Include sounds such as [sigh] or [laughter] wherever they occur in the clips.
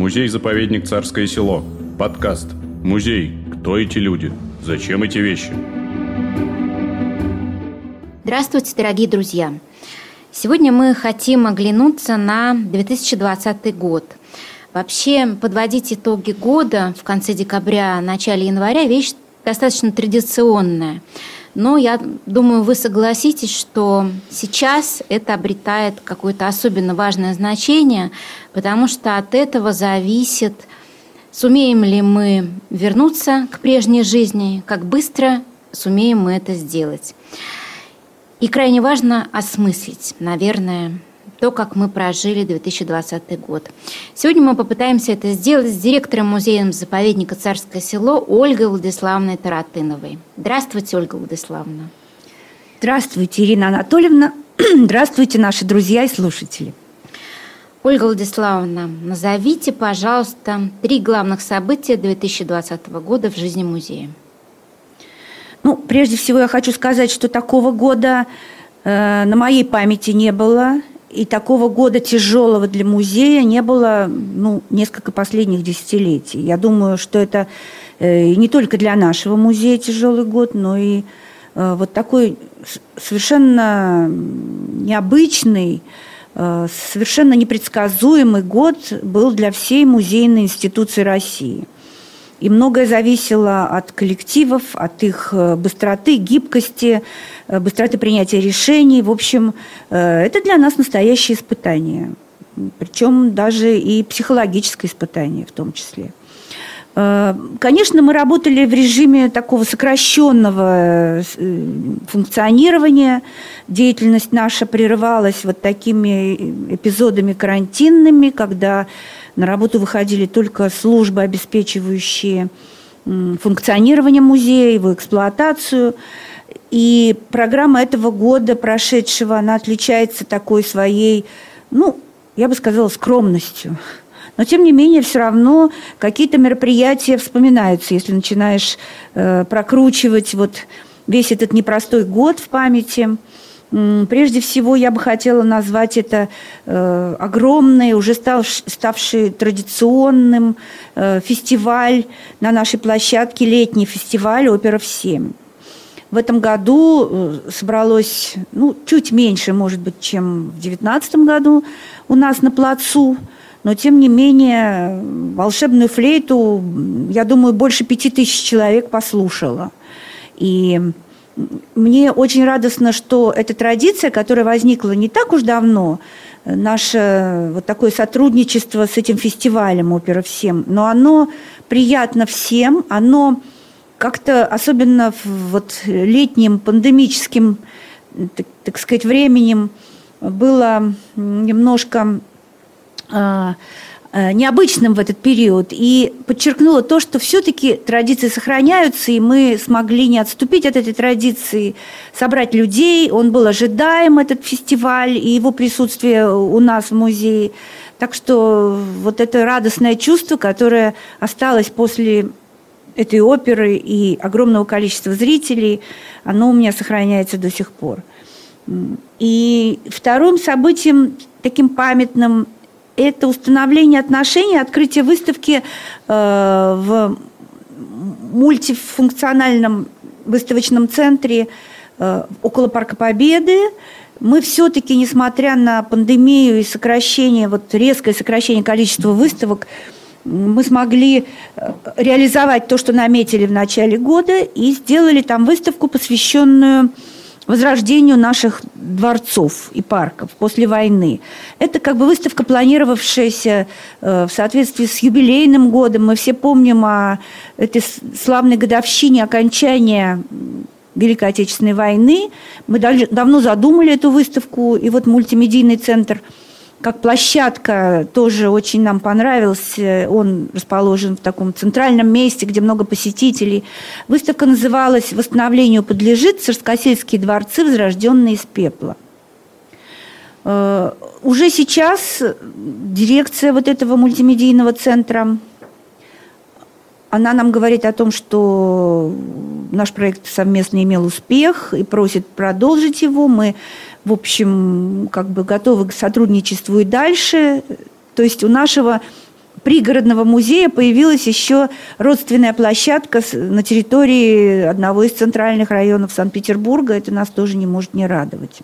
Музей-заповедник «Царское село». Подкаст. Музей. Кто эти люди? Зачем эти вещи? Здравствуйте, дорогие друзья! Сегодня мы хотим оглянуться на 2020 год. Вообще, подводить итоги года в конце декабря, начале января – вещь достаточно традиционная. Но я думаю, вы согласитесь, что сейчас это обретает какое-то особенно важное значение, потому что от этого зависит, сумеем ли мы вернуться к прежней жизни, как быстро сумеем мы это сделать. И крайне важно осмыслить, наверное, то, как мы прожили 2020 год. Сегодня мы попытаемся это сделать с директором музея-заповедника «Царское село» Ольгой Владиславовной Таратыновой. Здравствуйте, Ольга Владиславовна. Здравствуйте, Ирина Анатольевна. [clears throat] Здравствуйте, наши друзья и слушатели. Ольга Владиславовна, назовите, пожалуйста, три главных события 2020 года в жизни музея. Ну, прежде всего я хочу сказать, что такого года э, на моей памяти не было, и такого года тяжелого для музея не было ну, несколько последних десятилетий. Я думаю, что это э, не только для нашего музея тяжелый год, но и э, вот такой совершенно необычный, э, совершенно непредсказуемый год был для всей музейной институции России – и многое зависело от коллективов, от их э, быстроты, гибкости, э, быстроты принятия решений. В общем, э, это для нас настоящее испытание. Причем даже и психологическое испытание в том числе. Конечно, мы работали в режиме такого сокращенного функционирования. Деятельность наша прерывалась вот такими эпизодами карантинными, когда на работу выходили только службы, обеспечивающие функционирование музея, его эксплуатацию. И программа этого года, прошедшего, она отличается такой своей, ну, я бы сказала, скромностью. Но, тем не менее, все равно какие-то мероприятия вспоминаются, если начинаешь э, прокручивать вот весь этот непростой год в памяти – Прежде всего, я бы хотела назвать это э, огромный, уже став, ставший традиционным э, фестиваль на нашей площадке, летний фестиваль «Опера в 7». В этом году э, собралось ну, чуть меньше, может быть, чем в 2019 году у нас на плацу, но, тем не менее, волшебную флейту, я думаю, больше пяти тысяч человек послушало. И мне очень радостно, что эта традиция, которая возникла не так уж давно, наше вот такое сотрудничество с этим фестивалем «Опера всем», но оно приятно всем, оно как-то, особенно в вот летним пандемическим, так, так сказать, временем, было немножко Э, необычным в этот период и подчеркнула то, что все-таки традиции сохраняются, и мы смогли не отступить от этой традиции, собрать людей. Он был ожидаем, этот фестиваль, и его присутствие у нас в музее. Так что вот это радостное чувство, которое осталось после этой оперы и огромного количества зрителей, оно у меня сохраняется до сих пор. И вторым событием, таким памятным, это установление отношений, открытие выставки э, в мультифункциональном выставочном центре э, около Парка Победы. Мы все-таки, несмотря на пандемию и сокращение, вот резкое сокращение количества выставок, мы смогли э, реализовать то, что наметили в начале года, и сделали там выставку, посвященную возрождению наших дворцов и парков после войны. Это как бы выставка, планировавшаяся э, в соответствии с юбилейным годом. Мы все помним о этой славной годовщине окончания Великой Отечественной войны. Мы давно задумали эту выставку, и вот мультимедийный центр – как площадка тоже очень нам понравился. Он расположен в таком центральном месте, где много посетителей. Выставка называлась «Восстановлению подлежит. Царскосельские дворцы, возрожденные из пепла». Э, уже сейчас дирекция вот этого мультимедийного центра, она нам говорит о том, что наш проект совместно имел успех и просит продолжить его. Мы в общем, как бы готовы к сотрудничеству и дальше. То есть у нашего пригородного музея появилась еще родственная площадка на территории одного из центральных районов Санкт-Петербурга. Это нас тоже не может не радовать.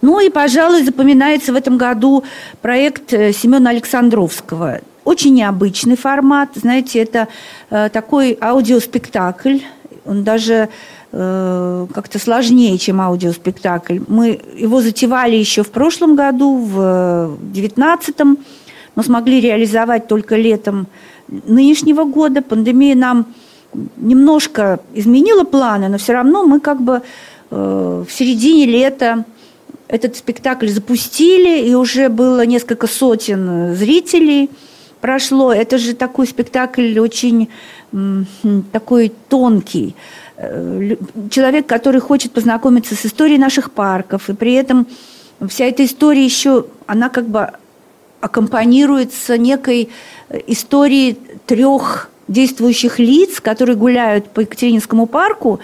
Ну и, пожалуй, запоминается в этом году проект э, Семена Александровского. Очень необычный формат. Знаете, это э, такой аудиоспектакль. Он даже э, как-то сложнее, чем аудиоспектакль. Мы его затевали еще в прошлом году, в 2019 но смогли реализовать только летом нынешнего года. Пандемия нам немножко изменила планы, но все равно мы как бы э, в середине лета этот спектакль запустили, и уже было несколько сотен зрителей прошло. Это же такой спектакль очень такой тонкий. Э, человек, который хочет познакомиться с историей наших парков, и при этом вся эта история еще, она как бы аккомпанируется некой э, историей трех действующих лиц, которые гуляют по Екатерининскому парку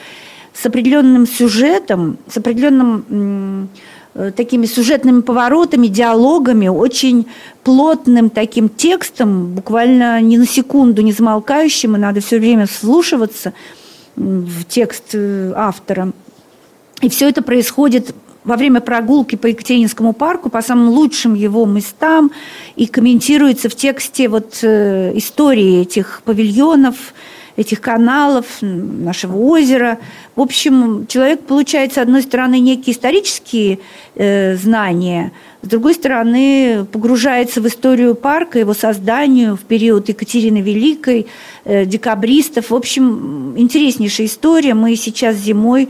с определенным сюжетом, с определенным э, такими сюжетными поворотами, диалогами, очень плотным таким текстом, буквально ни на секунду не замолкающим, и надо все время вслушиваться в текст э, автора. И все это происходит во время прогулки по Екатерининскому парку, по самым лучшим его местам, и комментируется в тексте вот э, истории этих павильонов, этих каналов, нашего озера. В общем, человек получает, с одной стороны, некие исторические э, знания, с другой стороны, погружается в историю парка, его созданию в период Екатерины Великой, э, декабристов. В общем, интереснейшая история. Мы сейчас зимой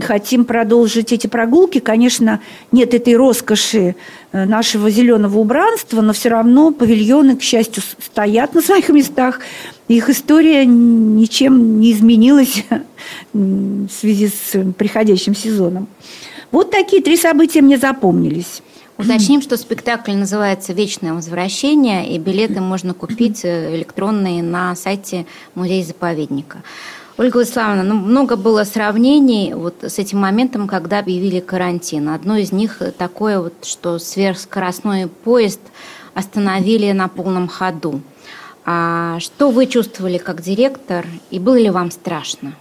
хотим продолжить эти прогулки. Конечно, нет этой роскоши э, нашего зеленого убранства, но все равно павильоны, к счастью, стоят на своих местах. Их история ничем не изменилась [laughs] в связи с приходящим сезоном. Вот такие три события мне запомнились. [clears throat] Уточним, что спектакль называется «Вечное возвращение», и билеты можно купить э, электронные на сайте музея-заповедника. Ольга Владиславовна, ну, много было сравнений вот с этим моментом, когда объявили карантин. Одно из них такое, вот, что сверхскоростной поезд остановили на полном ходу. А что вы чувствовали как директор, и было ли вам страшно?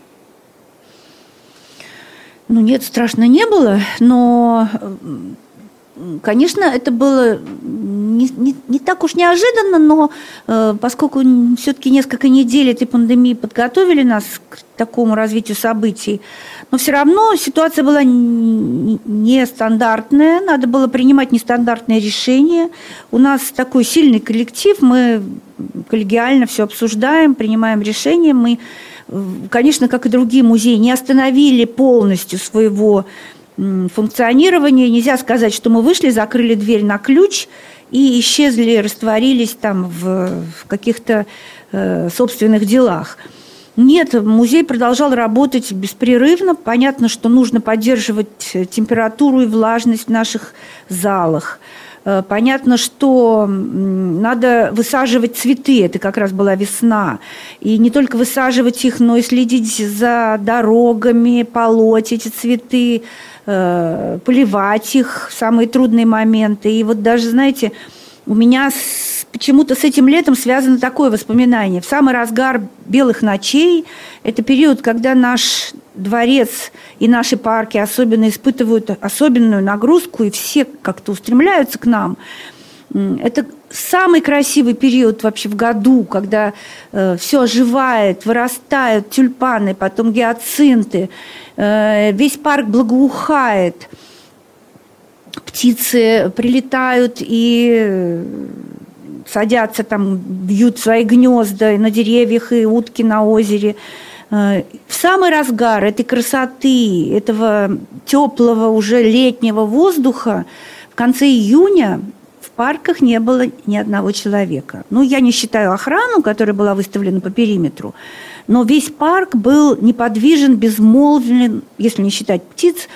Ну нет, страшно не было, но Конечно, это было не, не, не так уж неожиданно, но э, поскольку все-таки несколько недель этой пандемии подготовили нас к такому развитию событий, но все равно ситуация была нестандартная, не надо было принимать нестандартные решения. У нас такой сильный коллектив, мы коллегиально все обсуждаем, принимаем решения. Мы, конечно, как и другие музеи, не остановили полностью своего функционирования. Нельзя сказать, что мы вышли, закрыли дверь на ключ и исчезли, растворились там в, в каких-то э, собственных делах. Нет, музей продолжал работать беспрерывно. Понятно, что нужно поддерживать температуру и влажность в наших залах. Э, понятно, что надо высаживать цветы, это как раз была весна. И не только высаживать их, но и следить за дорогами, полоть эти цветы, э, поливать их в самые трудные моменты. И вот даже, знаете, у меня почему-то с этим летом связано такое воспоминание. В самый разгар белых ночей, это период, когда наш дворец и наши парки особенно испытывают особенную нагрузку, и все как-то устремляются к нам. Это самый красивый период вообще в году, когда э, все оживает, вырастают тюльпаны, потом гиацинты, весь парк благоухает, птицы прилетают и э, садятся там, бьют свои гнезда на деревьях и утки на озере. Э, в самый разгар этой красоты, этого теплого уже летнего воздуха в конце июня парках не было ни одного человека. Ну, я не считаю охрану, которая была выставлена по периметру, но весь парк был неподвижен, безмолвен, если не считать птиц.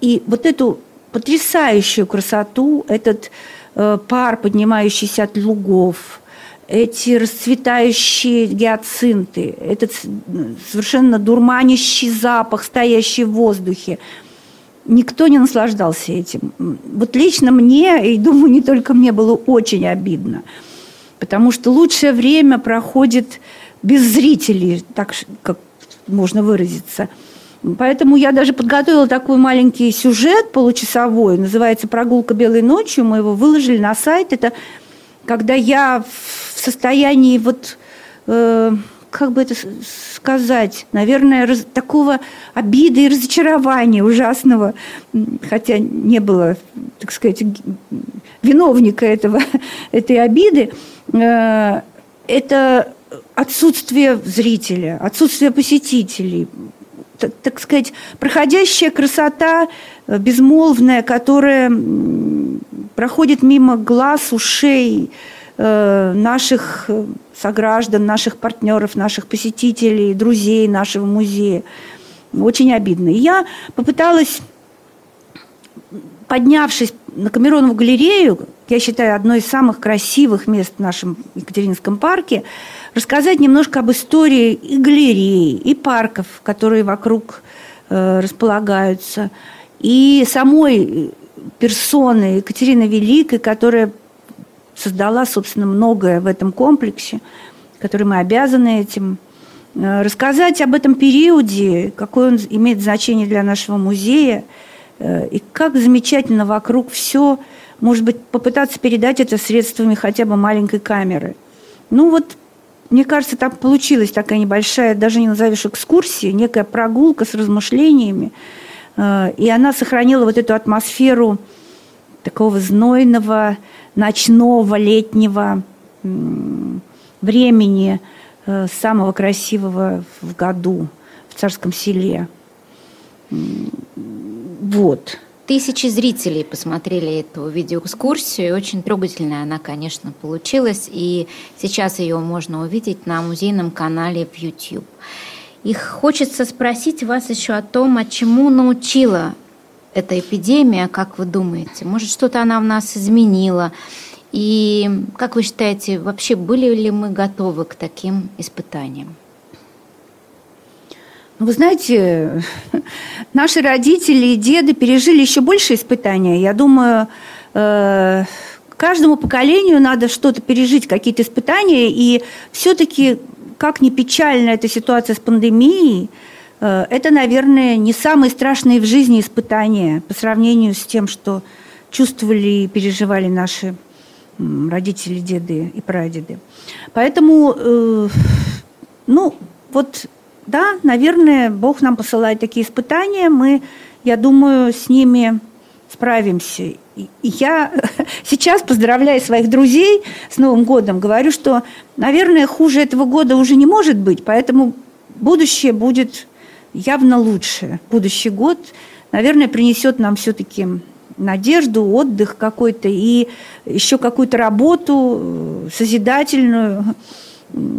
И вот эту потрясающую красоту, этот э, пар, поднимающийся от лугов, эти расцветающие гиацинты, этот совершенно дурманящий запах, стоящий в воздухе – никто не наслаждался этим. Вот лично мне, и думаю, не только мне, было очень обидно. Потому что лучшее время проходит без зрителей, так как можно выразиться. Поэтому я даже подготовила такой маленький сюжет получасовой, называется «Прогулка белой ночью». Мы его выложили на сайт. Это когда я в состоянии вот э, как бы это сказать, наверное, раз, такого обиды и разочарования ужасного, хотя не было, так сказать, виновника этого, [laughs] этой обиды, э, это отсутствие зрителя, отсутствие посетителей, так, так сказать, проходящая красота э, безмолвная, которая проходит мимо глаз, ушей, наших э, сограждан, наших партнеров, наших посетителей, друзей нашего музея. Очень обидно. И я попыталась, поднявшись на Камеронову галерею, я считаю, одно из самых красивых мест в нашем Екатеринском парке, рассказать немножко об истории и галереи, и парков, которые вокруг э, располагаются, и самой персоны Екатерины Великой, которая создала, собственно, многое в этом комплексе, который мы обязаны этим. Э, рассказать об этом периоде, какое он имеет значение для нашего музея, э, и как замечательно вокруг все, может быть, попытаться передать это средствами хотя бы маленькой камеры. Ну вот, мне кажется, там получилась такая небольшая, даже не назовешь экскурсия, некая прогулка с размышлениями, э, и она сохранила вот эту атмосферу такого знойного, ночного, летнего времени э, самого красивого в году в Царском селе. Вот. Тысячи зрителей посмотрели эту видеоэкскурсию, очень трогательная она, конечно, получилась, и сейчас ее можно увидеть на музейном канале в YouTube. И хочется спросить вас еще о том, а чему научила эта эпидемия, как вы думаете? Может, что-то она в нас изменила? И как вы считаете, вообще были ли мы готовы к таким испытаниям? Ну, вы знаете, [laughs] наши родители и деды пережили еще больше испытания. Я думаю, э, каждому поколению надо что-то пережить, какие-то испытания. И все-таки, как ни печальна эта ситуация с пандемией, это, наверное, не самые страшные в жизни испытания по сравнению с тем, что чувствовали и переживали наши родители, деды и прадеды. Поэтому, э, ну, вот, да, наверное, Бог нам посылает такие испытания, мы, я думаю, с ними справимся. И я [laughs] сейчас, поздравляя своих друзей с Новым годом, говорю, что, наверное, хуже этого года уже не может быть, поэтому будущее будет явно лучше. Будущий год, наверное, принесет нам все-таки надежду, отдых какой-то и еще какую-то работу э, созидательную,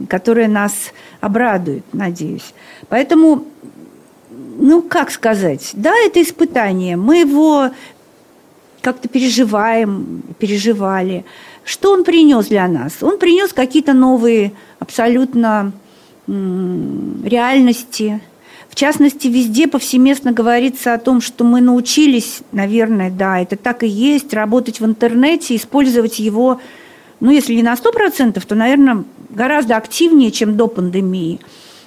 которая нас обрадует, надеюсь. Поэтому, ну, как сказать, да, это испытание, мы его как-то переживаем, переживали. Что он принес для нас? Он принес какие-то новые абсолютно реальности, в частности, везде повсеместно говорится о том, что мы научились, наверное, да, это так и есть, работать в интернете, использовать его, ну, если не на 100%, то, наверное, гораздо активнее, чем до пандемии.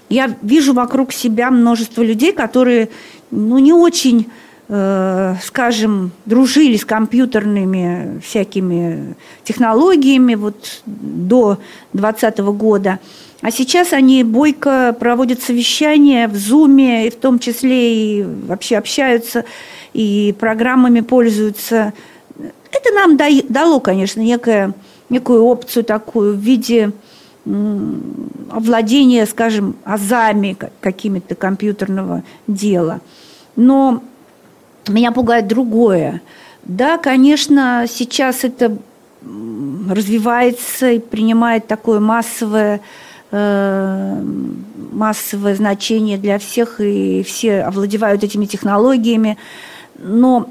Я вижу вокруг себя множество людей, которые, ну, не очень скажем, дружили с компьютерными всякими технологиями вот до 2020 года – а сейчас они бойко проводят совещания в Зуме, и в том числе и вообще общаются, и программами пользуются. Это нам дало, конечно, некое, некую опцию такую в виде овладения, скажем, азами какими-то компьютерного дела. Но меня пугает другое. Да, конечно, сейчас это развивается и принимает такое массовое Э, массовое значение для всех, и все овладевают этими технологиями. Но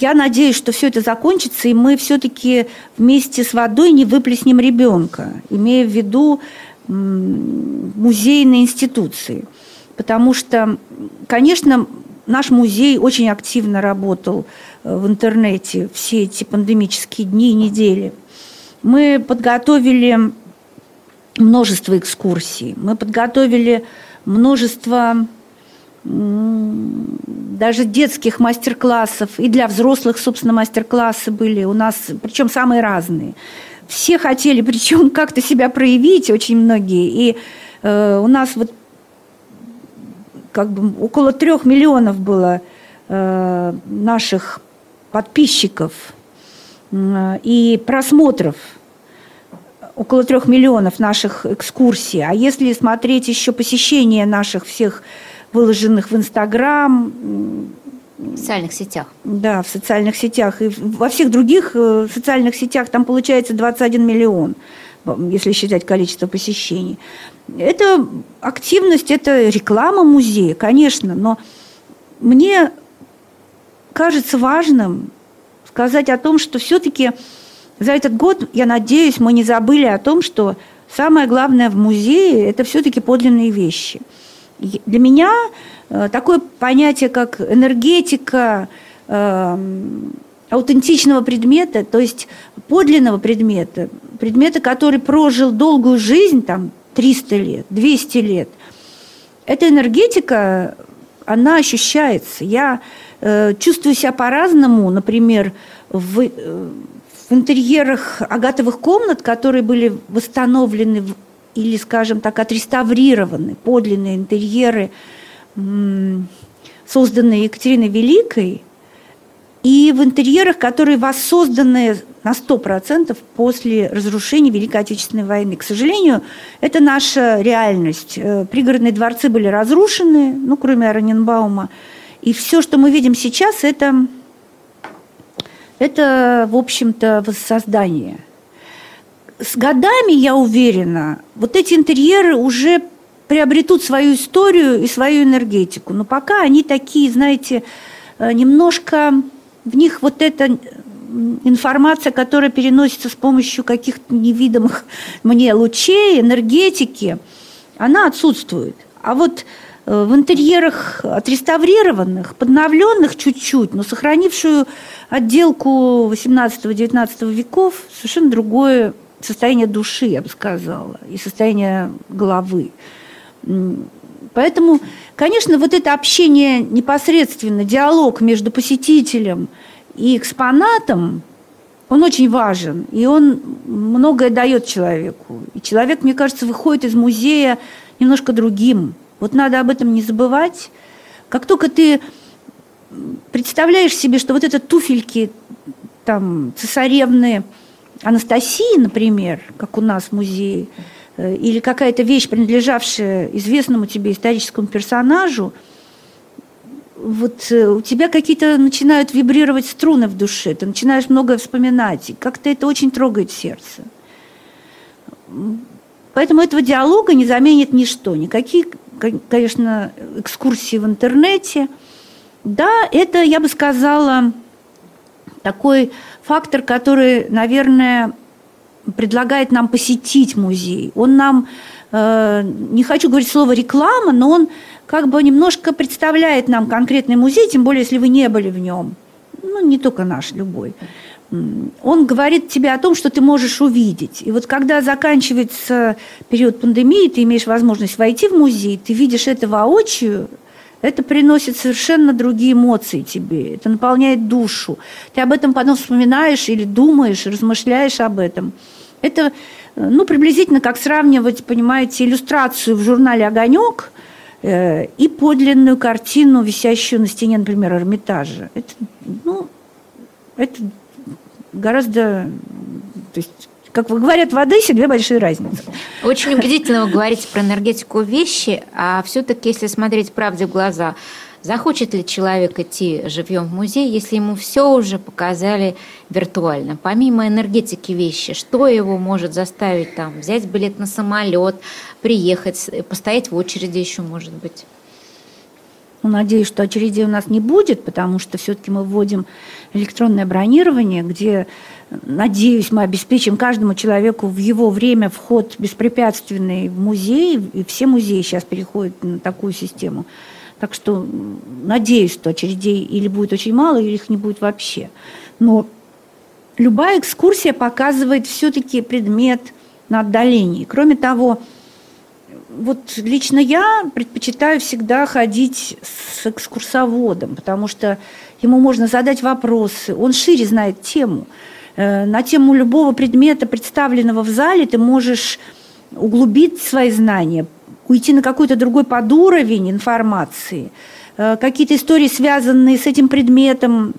я надеюсь, что все это закончится, и мы все-таки вместе с водой не выплеснем ребенка, имея в виду музейные институции. Потому что, конечно, наш музей очень активно работал э, в интернете все эти пандемические дни и недели. Мы подготовили множество экскурсий, мы подготовили множество даже детских мастер-классов, и для взрослых, собственно, мастер-классы были у нас, причем самые разные. Все хотели, причем как-то себя проявить, очень многие. И э, у нас вот как бы около трех миллионов было э, наших подписчиков э, и просмотров около трех миллионов наших экскурсий. А если смотреть еще посещение наших всех выложенных в Инстаграм, в социальных сетях. Да, в социальных сетях. И во всех других э, социальных сетях там получается 21 миллион, если считать количество посещений. Это активность, это реклама музея, конечно, но мне кажется важным сказать о том, что все-таки за этот год, я надеюсь, мы не забыли о том, что самое главное в музее – это все-таки подлинные вещи. Для меня э, такое понятие, как энергетика, эм, аутентичного предмета, то есть подлинного предмета, предмета, который прожил долгую жизнь, там, 300 лет, 200 лет. Эта энергетика, она ощущается. Я э, чувствую себя по-разному, например, в, э, в интерьерах агатовых комнат, которые были восстановлены в, или, скажем так, отреставрированы, подлинные интерьеры, созданные Екатериной Великой – и в интерьерах, которые воссозданы на 100% после разрушения Великой Отечественной войны. К сожалению, это наша реальность. Э, пригородные дворцы были разрушены, ну, кроме Араненбаума. И все, что мы видим сейчас, это, это в общем-то, воссоздание. С годами, я уверена, вот эти интерьеры уже приобретут свою историю и свою энергетику. Но пока они такие, знаете, э, немножко в них вот эта информация, которая переносится с помощью каких-то невидимых мне лучей, энергетики, она отсутствует. А вот э, в интерьерах отреставрированных, подновленных чуть-чуть, но сохранившую отделку 18-19 веков, совершенно другое состояние души, я бы сказала, и состояние головы. Поэтому, конечно, вот это общение непосредственно, диалог между посетителем и экспонатом, он очень важен, и он многое дает человеку. И человек, мне кажется, выходит из музея немножко другим. Вот надо об этом не забывать. Как только ты представляешь себе, что вот это туфельки там цесаревны Анастасии, например, как у нас в музее, или какая-то вещь, принадлежавшая известному тебе историческому персонажу, вот э, у тебя какие-то начинают вибрировать струны в душе, ты начинаешь многое вспоминать, и как-то это очень трогает сердце. Поэтому этого диалога не заменит ничто, никакие, конечно, экскурсии в интернете. Да, это, я бы сказала, такой фактор, который, наверное, предлагает нам посетить музей. Он нам, э, не хочу говорить слово реклама, но он как бы немножко представляет нам конкретный музей, тем более, если вы не были в нем. Ну, не только наш, любой. Он говорит тебе о том, что ты можешь увидеть. И вот когда заканчивается период пандемии, ты имеешь возможность войти в музей, ты видишь это воочию, это приносит совершенно другие эмоции тебе, это наполняет душу. Ты об этом потом вспоминаешь или думаешь, размышляешь об этом – это, э, ну, приблизительно как сравнивать, понимаете, иллюстрацию в журнале «Огонек» э, и подлинную картину, висящую на стене, например, Эрмитажа. Это, ну, это гораздо... То есть, как говорят в Одессе, две большие разницы. Очень убедительно вы говорите про энергетику вещи, а все-таки, если смотреть правде в глаза – Захочет ли человек идти живьем в музей, если ему все уже показали виртуально? Помимо энергетики вещи, что его может заставить там взять билет на самолет, приехать, постоять в очереди еще, может быть? Ну, надеюсь, что очередей у нас не будет, потому что все-таки мы вводим электронное бронирование, где, надеюсь, мы обеспечим каждому человеку в его время вход беспрепятственный в музей, и все музеи сейчас переходят на такую систему. Так что надеюсь, что очередей или будет очень мало, или их не будет вообще. Но любая экскурсия показывает все-таки предмет на отдалении. Кроме того, вот лично я предпочитаю всегда ходить с экскурсоводом, потому что ему можно задать вопросы, он шире знает тему. Э, на тему любого предмета, представленного в зале, ты можешь углубить свои знания, уйти на какой-то другой подуровень информации – Э, какие-то истории, связанные с этим предметом,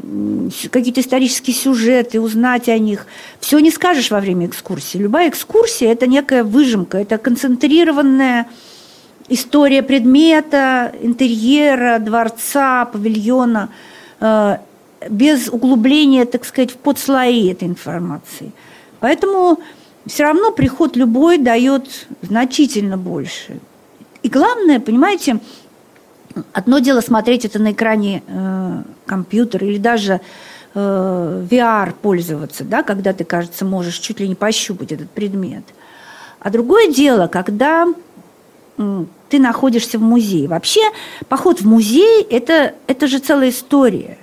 какие-то исторические сюжеты, узнать о них. Все не скажешь во время экскурсии. Любая экскурсия – это некая выжимка, это концентрированная история предмета, интерьера, дворца, павильона, э, без углубления, так сказать, в подслои этой информации. Поэтому все равно приход любой дает значительно больше. И главное, понимаете, Одно дело смотреть это на экране э, компьютера или даже э, VR пользоваться, да, когда ты, кажется, можешь чуть ли не пощупать этот предмет. А другое дело, когда э, ты находишься в музее. Вообще, поход в музей это, – это же целая история.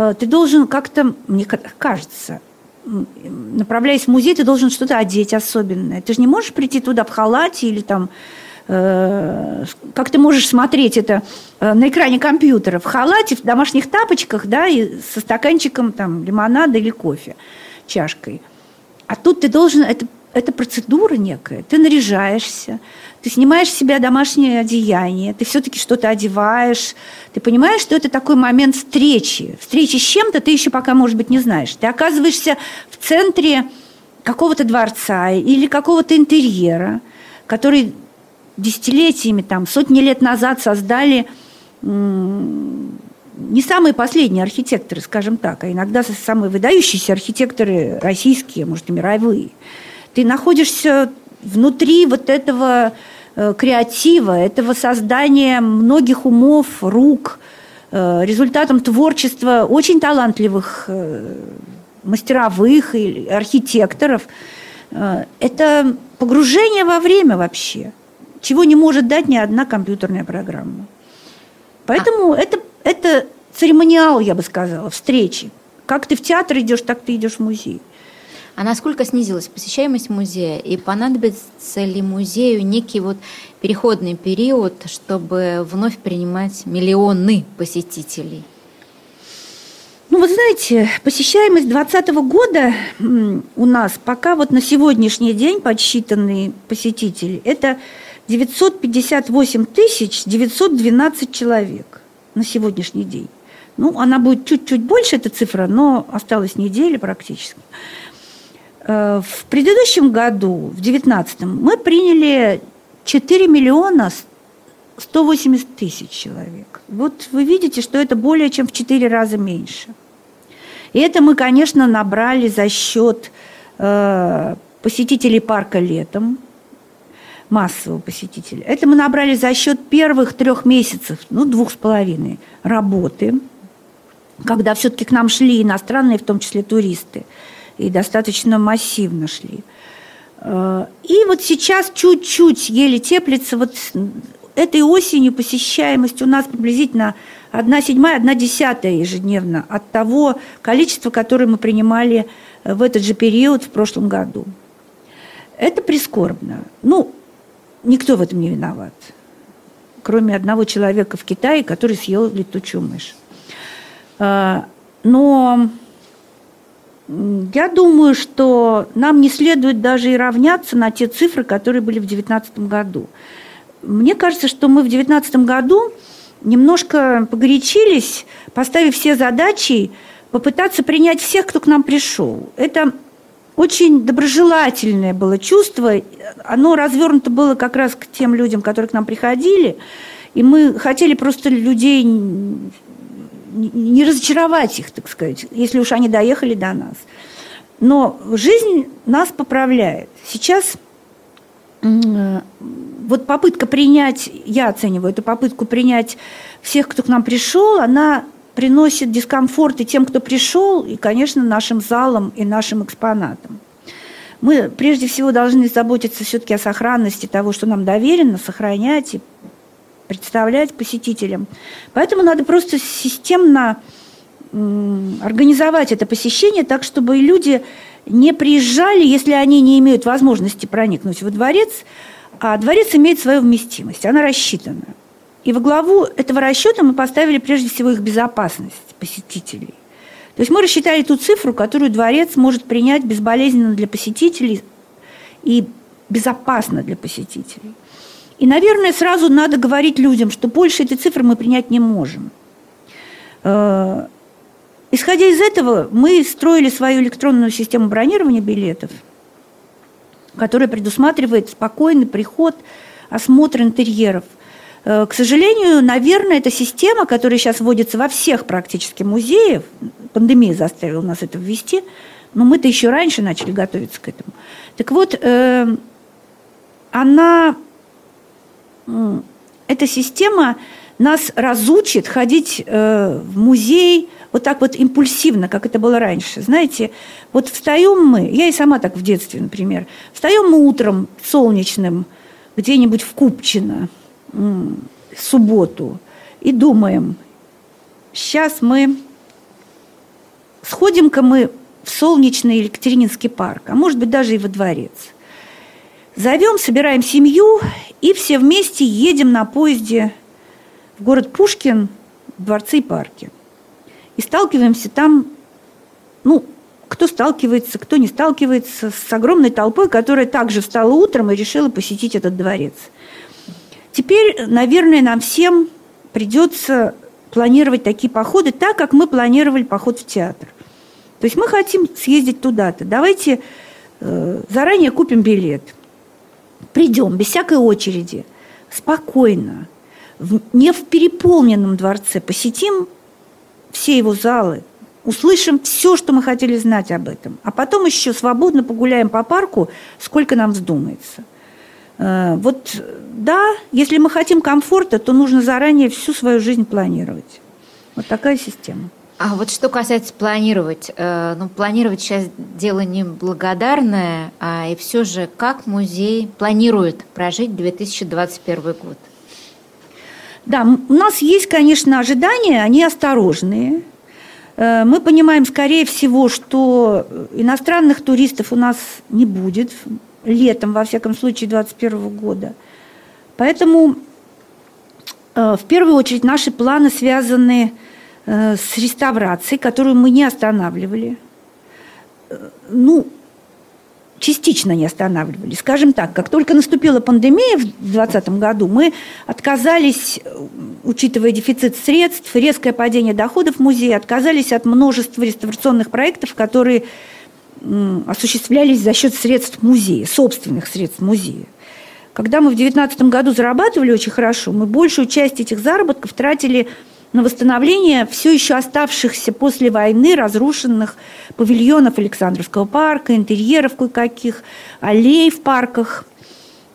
Э, ты должен как-то, мне кажется, направляясь в музей, ты должен что-то одеть особенное. Ты же не можешь прийти туда в халате или там Э, как ты можешь смотреть это э, на экране компьютера, в халате, в домашних тапочках, да, и со стаканчиком там лимонада или кофе, чашкой. А тут ты должен, это, это процедура некая, ты наряжаешься, ты снимаешь с себя домашнее одеяние, ты все-таки что-то одеваешь, ты понимаешь, что это такой момент встречи. Встречи с чем-то ты еще пока, может быть, не знаешь. Ты оказываешься в центре какого-то дворца или какого-то интерьера, который десятилетиями, там, сотни лет назад создали не самые последние архитекторы, скажем так, а иногда самые выдающиеся архитекторы российские, может, и мировые. Ты находишься внутри вот этого э, креатива, этого создания многих умов, рук, э, результатом творчества очень талантливых э, мастеровых и архитекторов. Это погружение во время вообще – чего не может дать ни одна компьютерная программа. Поэтому а. это, это церемониал, я бы сказала, встречи. Как ты в театр идешь, так ты идешь в музей. А насколько снизилась посещаемость музея? И понадобится ли музею некий вот переходный период, чтобы вновь принимать миллионы посетителей? Ну, вы знаете, посещаемость 2020 года у нас пока вот на сегодняшний день подсчитанные посетители, это 958 тысяч 912 человек на сегодняшний день. Ну, она будет чуть-чуть больше, эта цифра, но осталась неделя практически. Э, в предыдущем году, в 2019, мы приняли 4 миллиона 180 тысяч человек. Вот вы видите, что это более чем в 4 раза меньше. И это мы, конечно, набрали за счет э, посетителей парка летом, массового посетителя. Это мы набрали за счет первых трех месяцев, ну, двух с половиной работы, когда все-таки к нам шли иностранные, в том числе туристы, и достаточно массивно шли. Э, и вот сейчас чуть-чуть еле теплится. Вот этой осенью посещаемость у нас приблизительно одна седьмая, одна десятая ежедневно от того количества, которое мы принимали в этот же период в прошлом году. Это прискорбно. Ну, Никто в этом не виноват, кроме одного человека в Китае, который съел летучую мышь. А, но я думаю, что нам не следует даже и равняться на те цифры, которые были в 2019 году. Мне кажется, что мы в 2019 году немножко погорячились, поставив все задачи, попытаться принять всех, кто к нам пришел. Это очень доброжелательное было чувство. Оно развернуто было как раз к тем людям, которые к нам приходили. И мы хотели просто людей не разочаровать их, так сказать, если уж они доехали до нас. Но жизнь нас поправляет. Сейчас вот попытка принять, я оцениваю эту попытку принять всех, кто к нам пришел, она приносит дискомфорт и тем, кто пришел, и, конечно, нашим залам и нашим экспонатам. Мы прежде всего должны заботиться все-таки о сохранности того, что нам доверено, сохранять и представлять посетителям. Поэтому надо просто системно организовать это посещение так, чтобы люди не приезжали, если они не имеют возможности проникнуть во дворец, а дворец имеет свою вместимость, она рассчитана. И во главу этого расчета мы поставили прежде всего их безопасность посетителей. То есть мы рассчитали ту цифру, которую дворец может принять безболезненно для посетителей и безопасно для посетителей. И, наверное, сразу надо говорить людям, что больше этой цифры мы принять не можем. Э, исходя из этого, мы строили свою электронную систему бронирования билетов, которая предусматривает спокойный приход, осмотр интерьеров. Э, к сожалению, наверное, эта система, которая сейчас вводится во всех практически музеях, пандемия заставила нас это ввести, но мы-то еще раньше начали готовиться к этому. Так вот, э, она эта система нас разучит ходить э, в музей вот так вот импульсивно, как это было раньше. Знаете, вот встаем мы, я и сама так в детстве, например, встаем мы утром солнечным где-нибудь в Купчино, в субботу, и думаем, сейчас мы сходим-ка мы в солнечный Екатерининский парк, а может быть даже и во дворец – Зовем, собираем семью и все вместе едем на поезде в город Пушкин, в дворцы и парки. И сталкиваемся там, ну, кто сталкивается, кто не сталкивается, с огромной толпой, которая также встала утром и решила посетить этот дворец. Теперь, наверное, нам всем придется планировать такие походы так, как мы планировали поход в театр. То есть мы хотим съездить туда-то. Давайте э, заранее купим билет – придем без всякой очереди, спокойно, в, не в переполненном дворце, посетим все его залы, услышим все, что мы хотели знать об этом, а потом еще свободно погуляем по парку, сколько нам вздумается. Э, вот да, если мы хотим комфорта, то нужно заранее всю свою жизнь планировать. Вот такая система. А вот что касается планировать, э, ну, планировать сейчас дело не благодарное, а и все же, как музей планирует прожить 2021 год? Да, у нас есть, конечно, ожидания, они осторожные. Э, мы понимаем, скорее всего, что иностранных туристов у нас не будет летом, во всяком случае, 2021 года. Поэтому э, в первую очередь наши планы связаны с Э, с реставрацией, которую мы не останавливали. Э, ну, частично не останавливали. Скажем так, как только наступила пандемия в 2020 году, мы отказались, учитывая дефицит средств, резкое падение доходов музея, отказались от множества реставрационных проектов, которые осуществлялись за счет средств музея, собственных средств музея. Когда мы в 2019 году зарабатывали очень хорошо, мы большую часть этих заработков тратили на восстановление все еще оставшихся после войны разрушенных павильонов Александровского парка, интерьеров кое-каких, аллей в парках.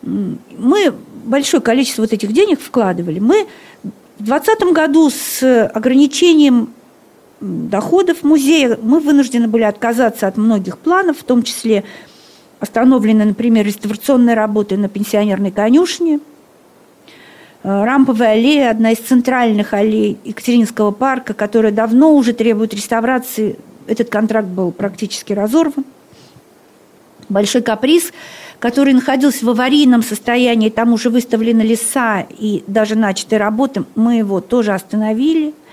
Мы большое количество вот этих денег вкладывали. Мы в 2020 году с ограничением доходов музея мы вынуждены были отказаться от многих планов, в том числе остановлены, например, реставрационные работы на пенсионерной конюшне – Рамповая аллея – одна из центральных аллей Екатеринского парка, которая давно уже требует реставрации. Этот контракт был практически разорван. Большой каприз, который находился в аварийном состоянии, там уже выставлены леса и даже начаты работы, мы его тоже остановили –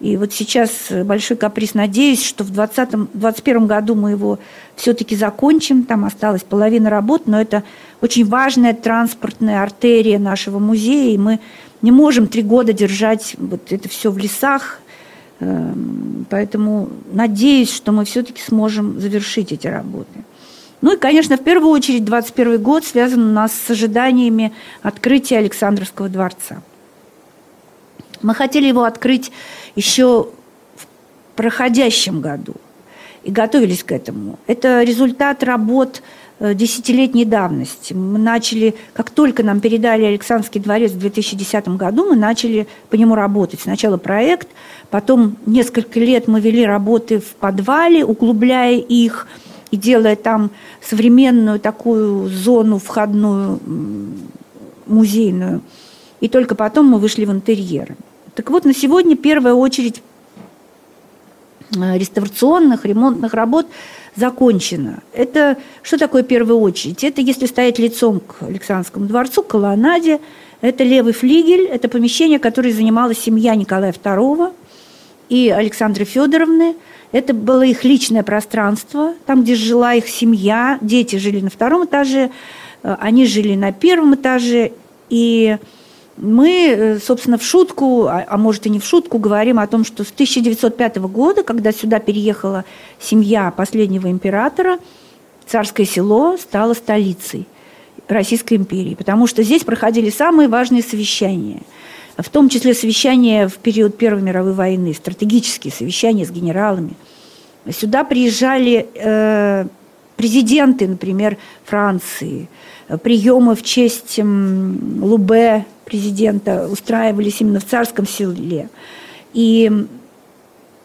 и вот сейчас большой каприз. Надеюсь, что в 2020-2021 году мы его все-таки закончим. Там осталась половина работ, но это очень важная транспортная артерия нашего музея. И мы не можем три года держать вот это все в лесах. Эм, поэтому надеюсь, что мы все-таки сможем завершить эти работы. Ну и, конечно, в первую очередь 2021 год связан у нас с ожиданиями открытия Александровского дворца. Мы хотели его открыть еще в проходящем году и готовились к этому. Это результат работ э, десятилетней давности. Мы начали, как только нам передали Александрский дворец в 2010 году, мы начали по нему работать. Сначала проект, потом несколько лет мы вели работы в подвале, углубляя их и делая там современную такую зону входную музейную – и только потом мы вышли в интерьеры. Так вот, на сегодня первая очередь э, реставрационных, ремонтных работ закончена. Это что такое первая очередь? Это если стоять лицом к Александрскому дворцу, к колоннаде, это левый флигель, это помещение, которое занимала семья Николая II и Александры Федоровны. Это было их личное пространство, там, где жила их семья. Дети жили на втором этаже, э, они жили на первом этаже. И мы, э, собственно, в шутку, а, а может и не в шутку, говорим о том, что с 1905 года, когда сюда переехала семья последнего императора, царское село стало столицей Российской империи, потому что здесь проходили самые важные совещания, в том числе совещания в период Первой мировой войны, стратегические совещания с генералами. Сюда приезжали э, президенты, например, Франции, приемы в честь Лубе, президента, устраивались именно в царском селе. И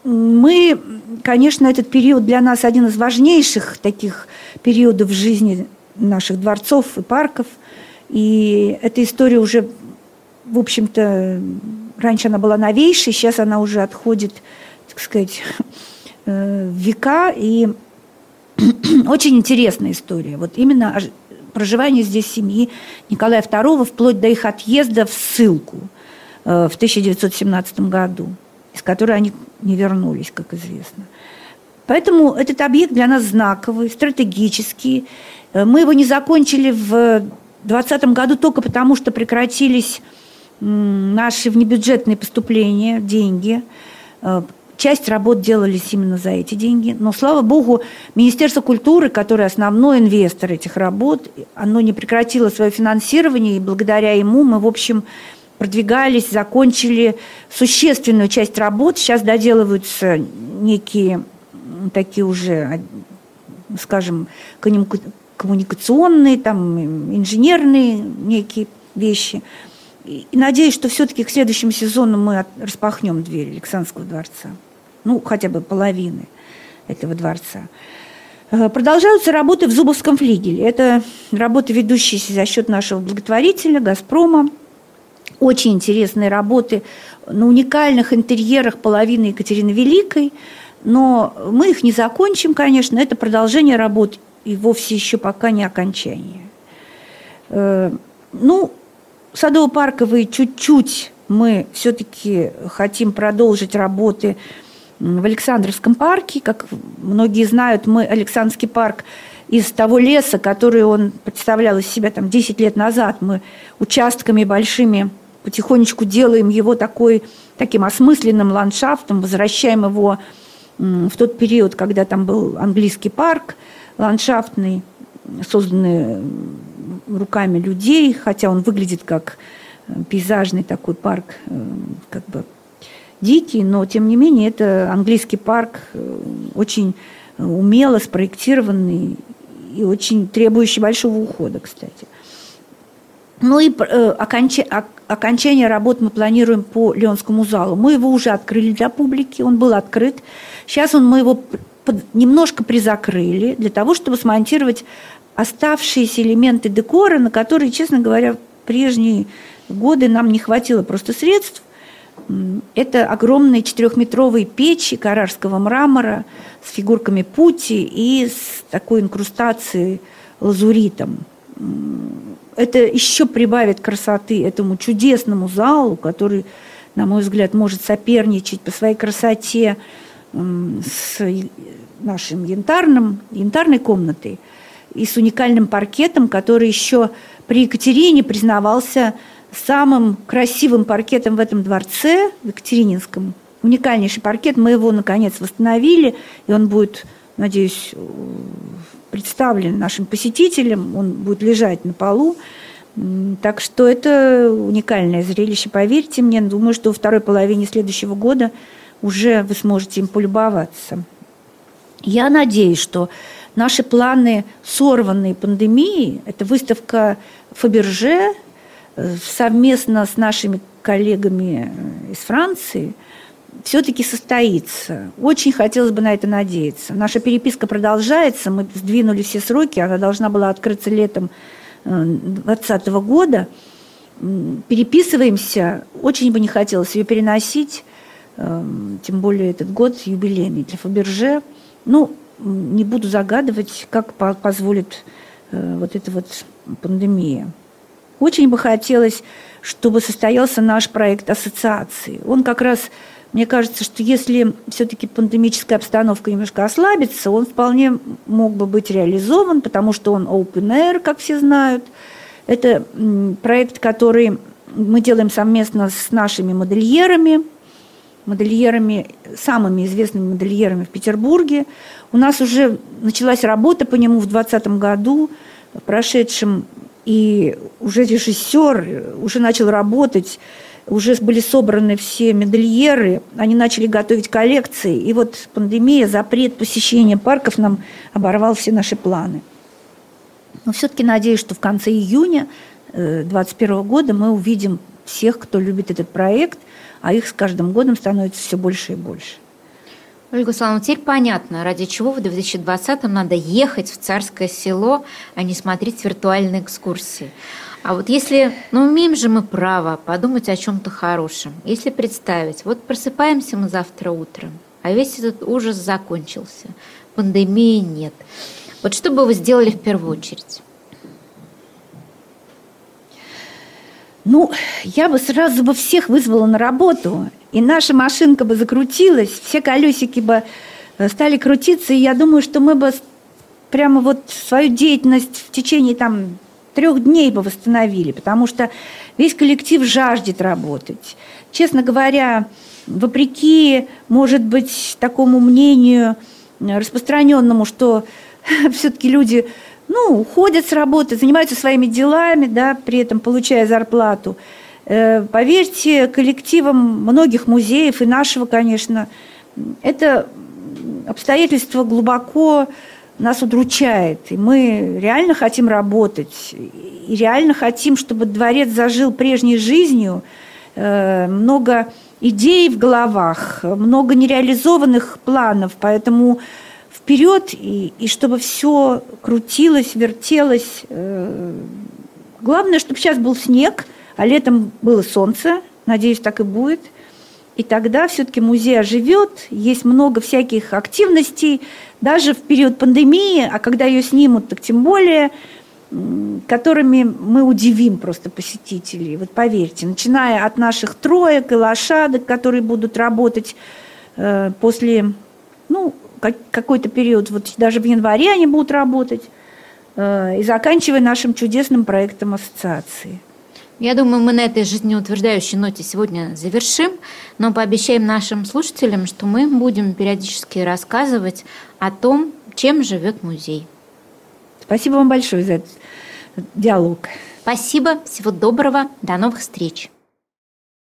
мы, конечно, этот период для нас один из важнейших таких периодов в жизни наших дворцов и парков. И эта история уже, в общем-то, раньше она была новейшей, сейчас она уже отходит, так сказать, э, века. И [clears throat] очень интересная история. Вот именно проживание здесь семьи Николая II вплоть до их отъезда в ссылку э, в 1917 году, из которой они не вернулись, как известно. Поэтому этот объект для нас знаковый, стратегический. Э, мы его не закончили в 2020 году только потому, что прекратились наши внебюджетные поступления, деньги. Часть работ делались именно за эти деньги. Но, слава богу, Министерство культуры, которое основной инвестор этих работ, оно не прекратило свое финансирование, и благодаря ему мы, в общем, продвигались, закончили существенную часть работ. Сейчас доделываются некие такие уже, скажем, коммуникационные, там, инженерные некие вещи. И надеюсь, что все-таки к следующему сезону мы распахнем дверь Александрского дворца. Ну, хотя бы половины этого дворца. Э, продолжаются работы в Зубовском флигеле. Это работы, ведущиеся за счет нашего благотворителя «Газпрома». Очень интересные работы на уникальных интерьерах половины Екатерины Великой – но мы их не закончим, конечно, это продолжение работ и вовсе еще пока не окончание. Э, ну, садово-парковые чуть-чуть мы все-таки хотим продолжить работы в Александровском парке. Как многие знают, мы Александрский парк из того леса, который он представлял из себя там 10 лет назад, мы участками большими потихонечку делаем его такой, таким осмысленным ландшафтом, возвращаем его в тот период, когда там был английский парк ландшафтный, созданный руками людей, хотя он выглядит как э, пейзажный такой парк, э, как бы дикий, но тем не менее это английский парк, э, очень умело спроектированный и очень требующий большого ухода, кстати. Ну и окончание, окончание работ мы планируем по Леонскому залу. Мы его уже открыли для публики, он был открыт. Сейчас он, мы его немножко призакрыли для того, чтобы смонтировать оставшиеся элементы декора, на которые, честно говоря, в прежние годы нам не хватило просто средств. Это огромные четырехметровые печи карарского мрамора с фигурками пути и с такой инкрустацией лазуритом. Это еще прибавит красоты этому чудесному залу, который, на мой взгляд, может соперничать по своей красоте с нашим янтарным, янтарной комнатой и с уникальным паркетом, который еще при Екатерине признавался самым красивым паркетом в этом дворце, в Екатерининском. Уникальнейший паркет. Мы его, наконец, восстановили, и он будет, надеюсь, представлен нашим посетителям. Он будет лежать на полу. Так что это уникальное зрелище, поверьте мне. Думаю, что во второй половине следующего года – уже вы сможете им полюбоваться. Я надеюсь, что наши планы, сорванные пандемией, это выставка Фаберже э, совместно с нашими коллегами э, из Франции, все-таки состоится. Очень хотелось бы на это надеяться. Наша переписка продолжается, мы сдвинули все сроки, она должна была открыться летом 2020 э, года. переписываемся. Очень бы не хотелось ее переносить, тем более этот год юбилейный для Фаберже. Ну, не буду загадывать, как позволит э, вот эта вот пандемия. Очень бы хотелось, чтобы состоялся наш проект ассоциации. Он как раз, мне кажется, что если все-таки пандемическая обстановка немножко ослабится, он вполне мог бы быть реализован, потому что он open air, как все знают. Это проект, который мы делаем совместно с нашими модельерами, модельерами, самыми известными модельерами в Петербурге. У нас уже началась работа по нему в 2020 году, в прошедшем, и уже режиссер уже начал работать, уже были собраны все модельеры, они начали готовить коллекции, и вот пандемия, запрет посещения парков нам оборвал все наши планы. Но все-таки надеюсь, что в конце июня 2021 э, года мы увидим всех, кто любит этот проект, а их с каждым годом становится все больше и больше. Ольга Славовна, теперь понятно, ради чего в 2020-м надо ехать в Царское село, а не смотреть виртуальные экскурсии. А вот если, ну, имеем же мы право подумать о чем-то хорошем. Если представить, вот просыпаемся мы завтра утром, а весь этот ужас закончился, пандемии нет. Вот что бы вы сделали в первую очередь? Ну, я бы сразу бы всех вызвала на работу, и наша машинка бы закрутилась, все колесики бы э, стали крутиться, и я думаю, что мы бы прямо вот свою деятельность в течение там трех дней бы восстановили, потому что весь коллектив жаждет работать. Честно говоря, вопреки, может быть, такому мнению э, распространенному, что [laughs] все-таки люди ну, уходят с работы, занимаются своими делами, да, при этом получая зарплату. Э, поверьте, коллективам многих музеев и нашего, конечно, это обстоятельство глубоко нас удручает. И мы реально хотим работать. И реально хотим, чтобы дворец зажил прежней жизнью. Э, много идей в головах, много нереализованных планов. Поэтому вперед, и, и чтобы все крутилось, вертелось. Э, главное, чтобы сейчас был снег, а летом было солнце. Надеюсь, так и будет. И тогда все-таки музей оживет, есть много всяких активностей, даже в период пандемии, а когда ее снимут, так тем более, которыми мы удивим просто посетителей. Вот поверьте, начиная от наших троек и лошадок, которые будут работать э, после, ну, какой-то период, вот даже в январе они будут работать, э, и заканчивая нашим чудесным проектом ассоциации. Я думаю, мы на этой жизнеутверждающей ноте сегодня завершим, но пообещаем нашим слушателям, что мы будем периодически рассказывать о том, чем живет музей. Спасибо вам большое за этот диалог. Спасибо, всего доброго, до новых встреч.